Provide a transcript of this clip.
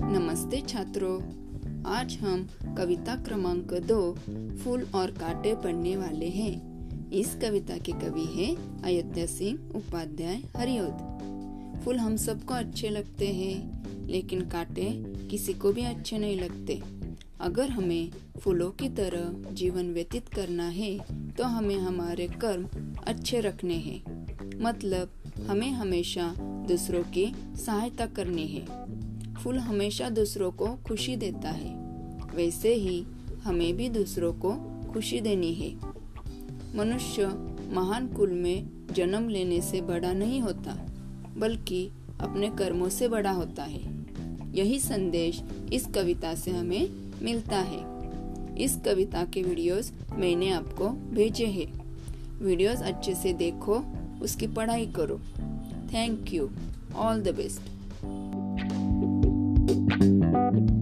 नमस्ते छात्रों। आज हम कविता क्रमांक दो, फूल और कांटे पढ़ने वाले हैं। इस कविता के कवि हैं अयोध्या सिंह उपाध्याय हरिओद। फूल हम सबको अच्छे लगते हैं, लेकिन कांटे किसी को भी अच्छे नहीं लगते। अगर हमें फूलों की तरह जीवन व्यतीत करना है तो हमें हमारे कर्म अच्छे रखने हैं। मतलब हमें हमेशा दूसरों की सहायता करनी है। फूल हमेशा दूसरों को खुशी देता है। वैसे ही हमें भी दूसरों को खुशी देनी है। मनुष्य महान कुल में जन्म लेने से बड़ा नहीं होता, बल्कि अपने कर्मों से बड़ा होता है। यही संदेश इस कविता से हमें मिलता है। इस कविता के वीडियोस मैंने आपको भेजे हैं। वीडियोस अच्छे से देखो, उसकी पढ़ाई करो। Thank you. All the best. thank you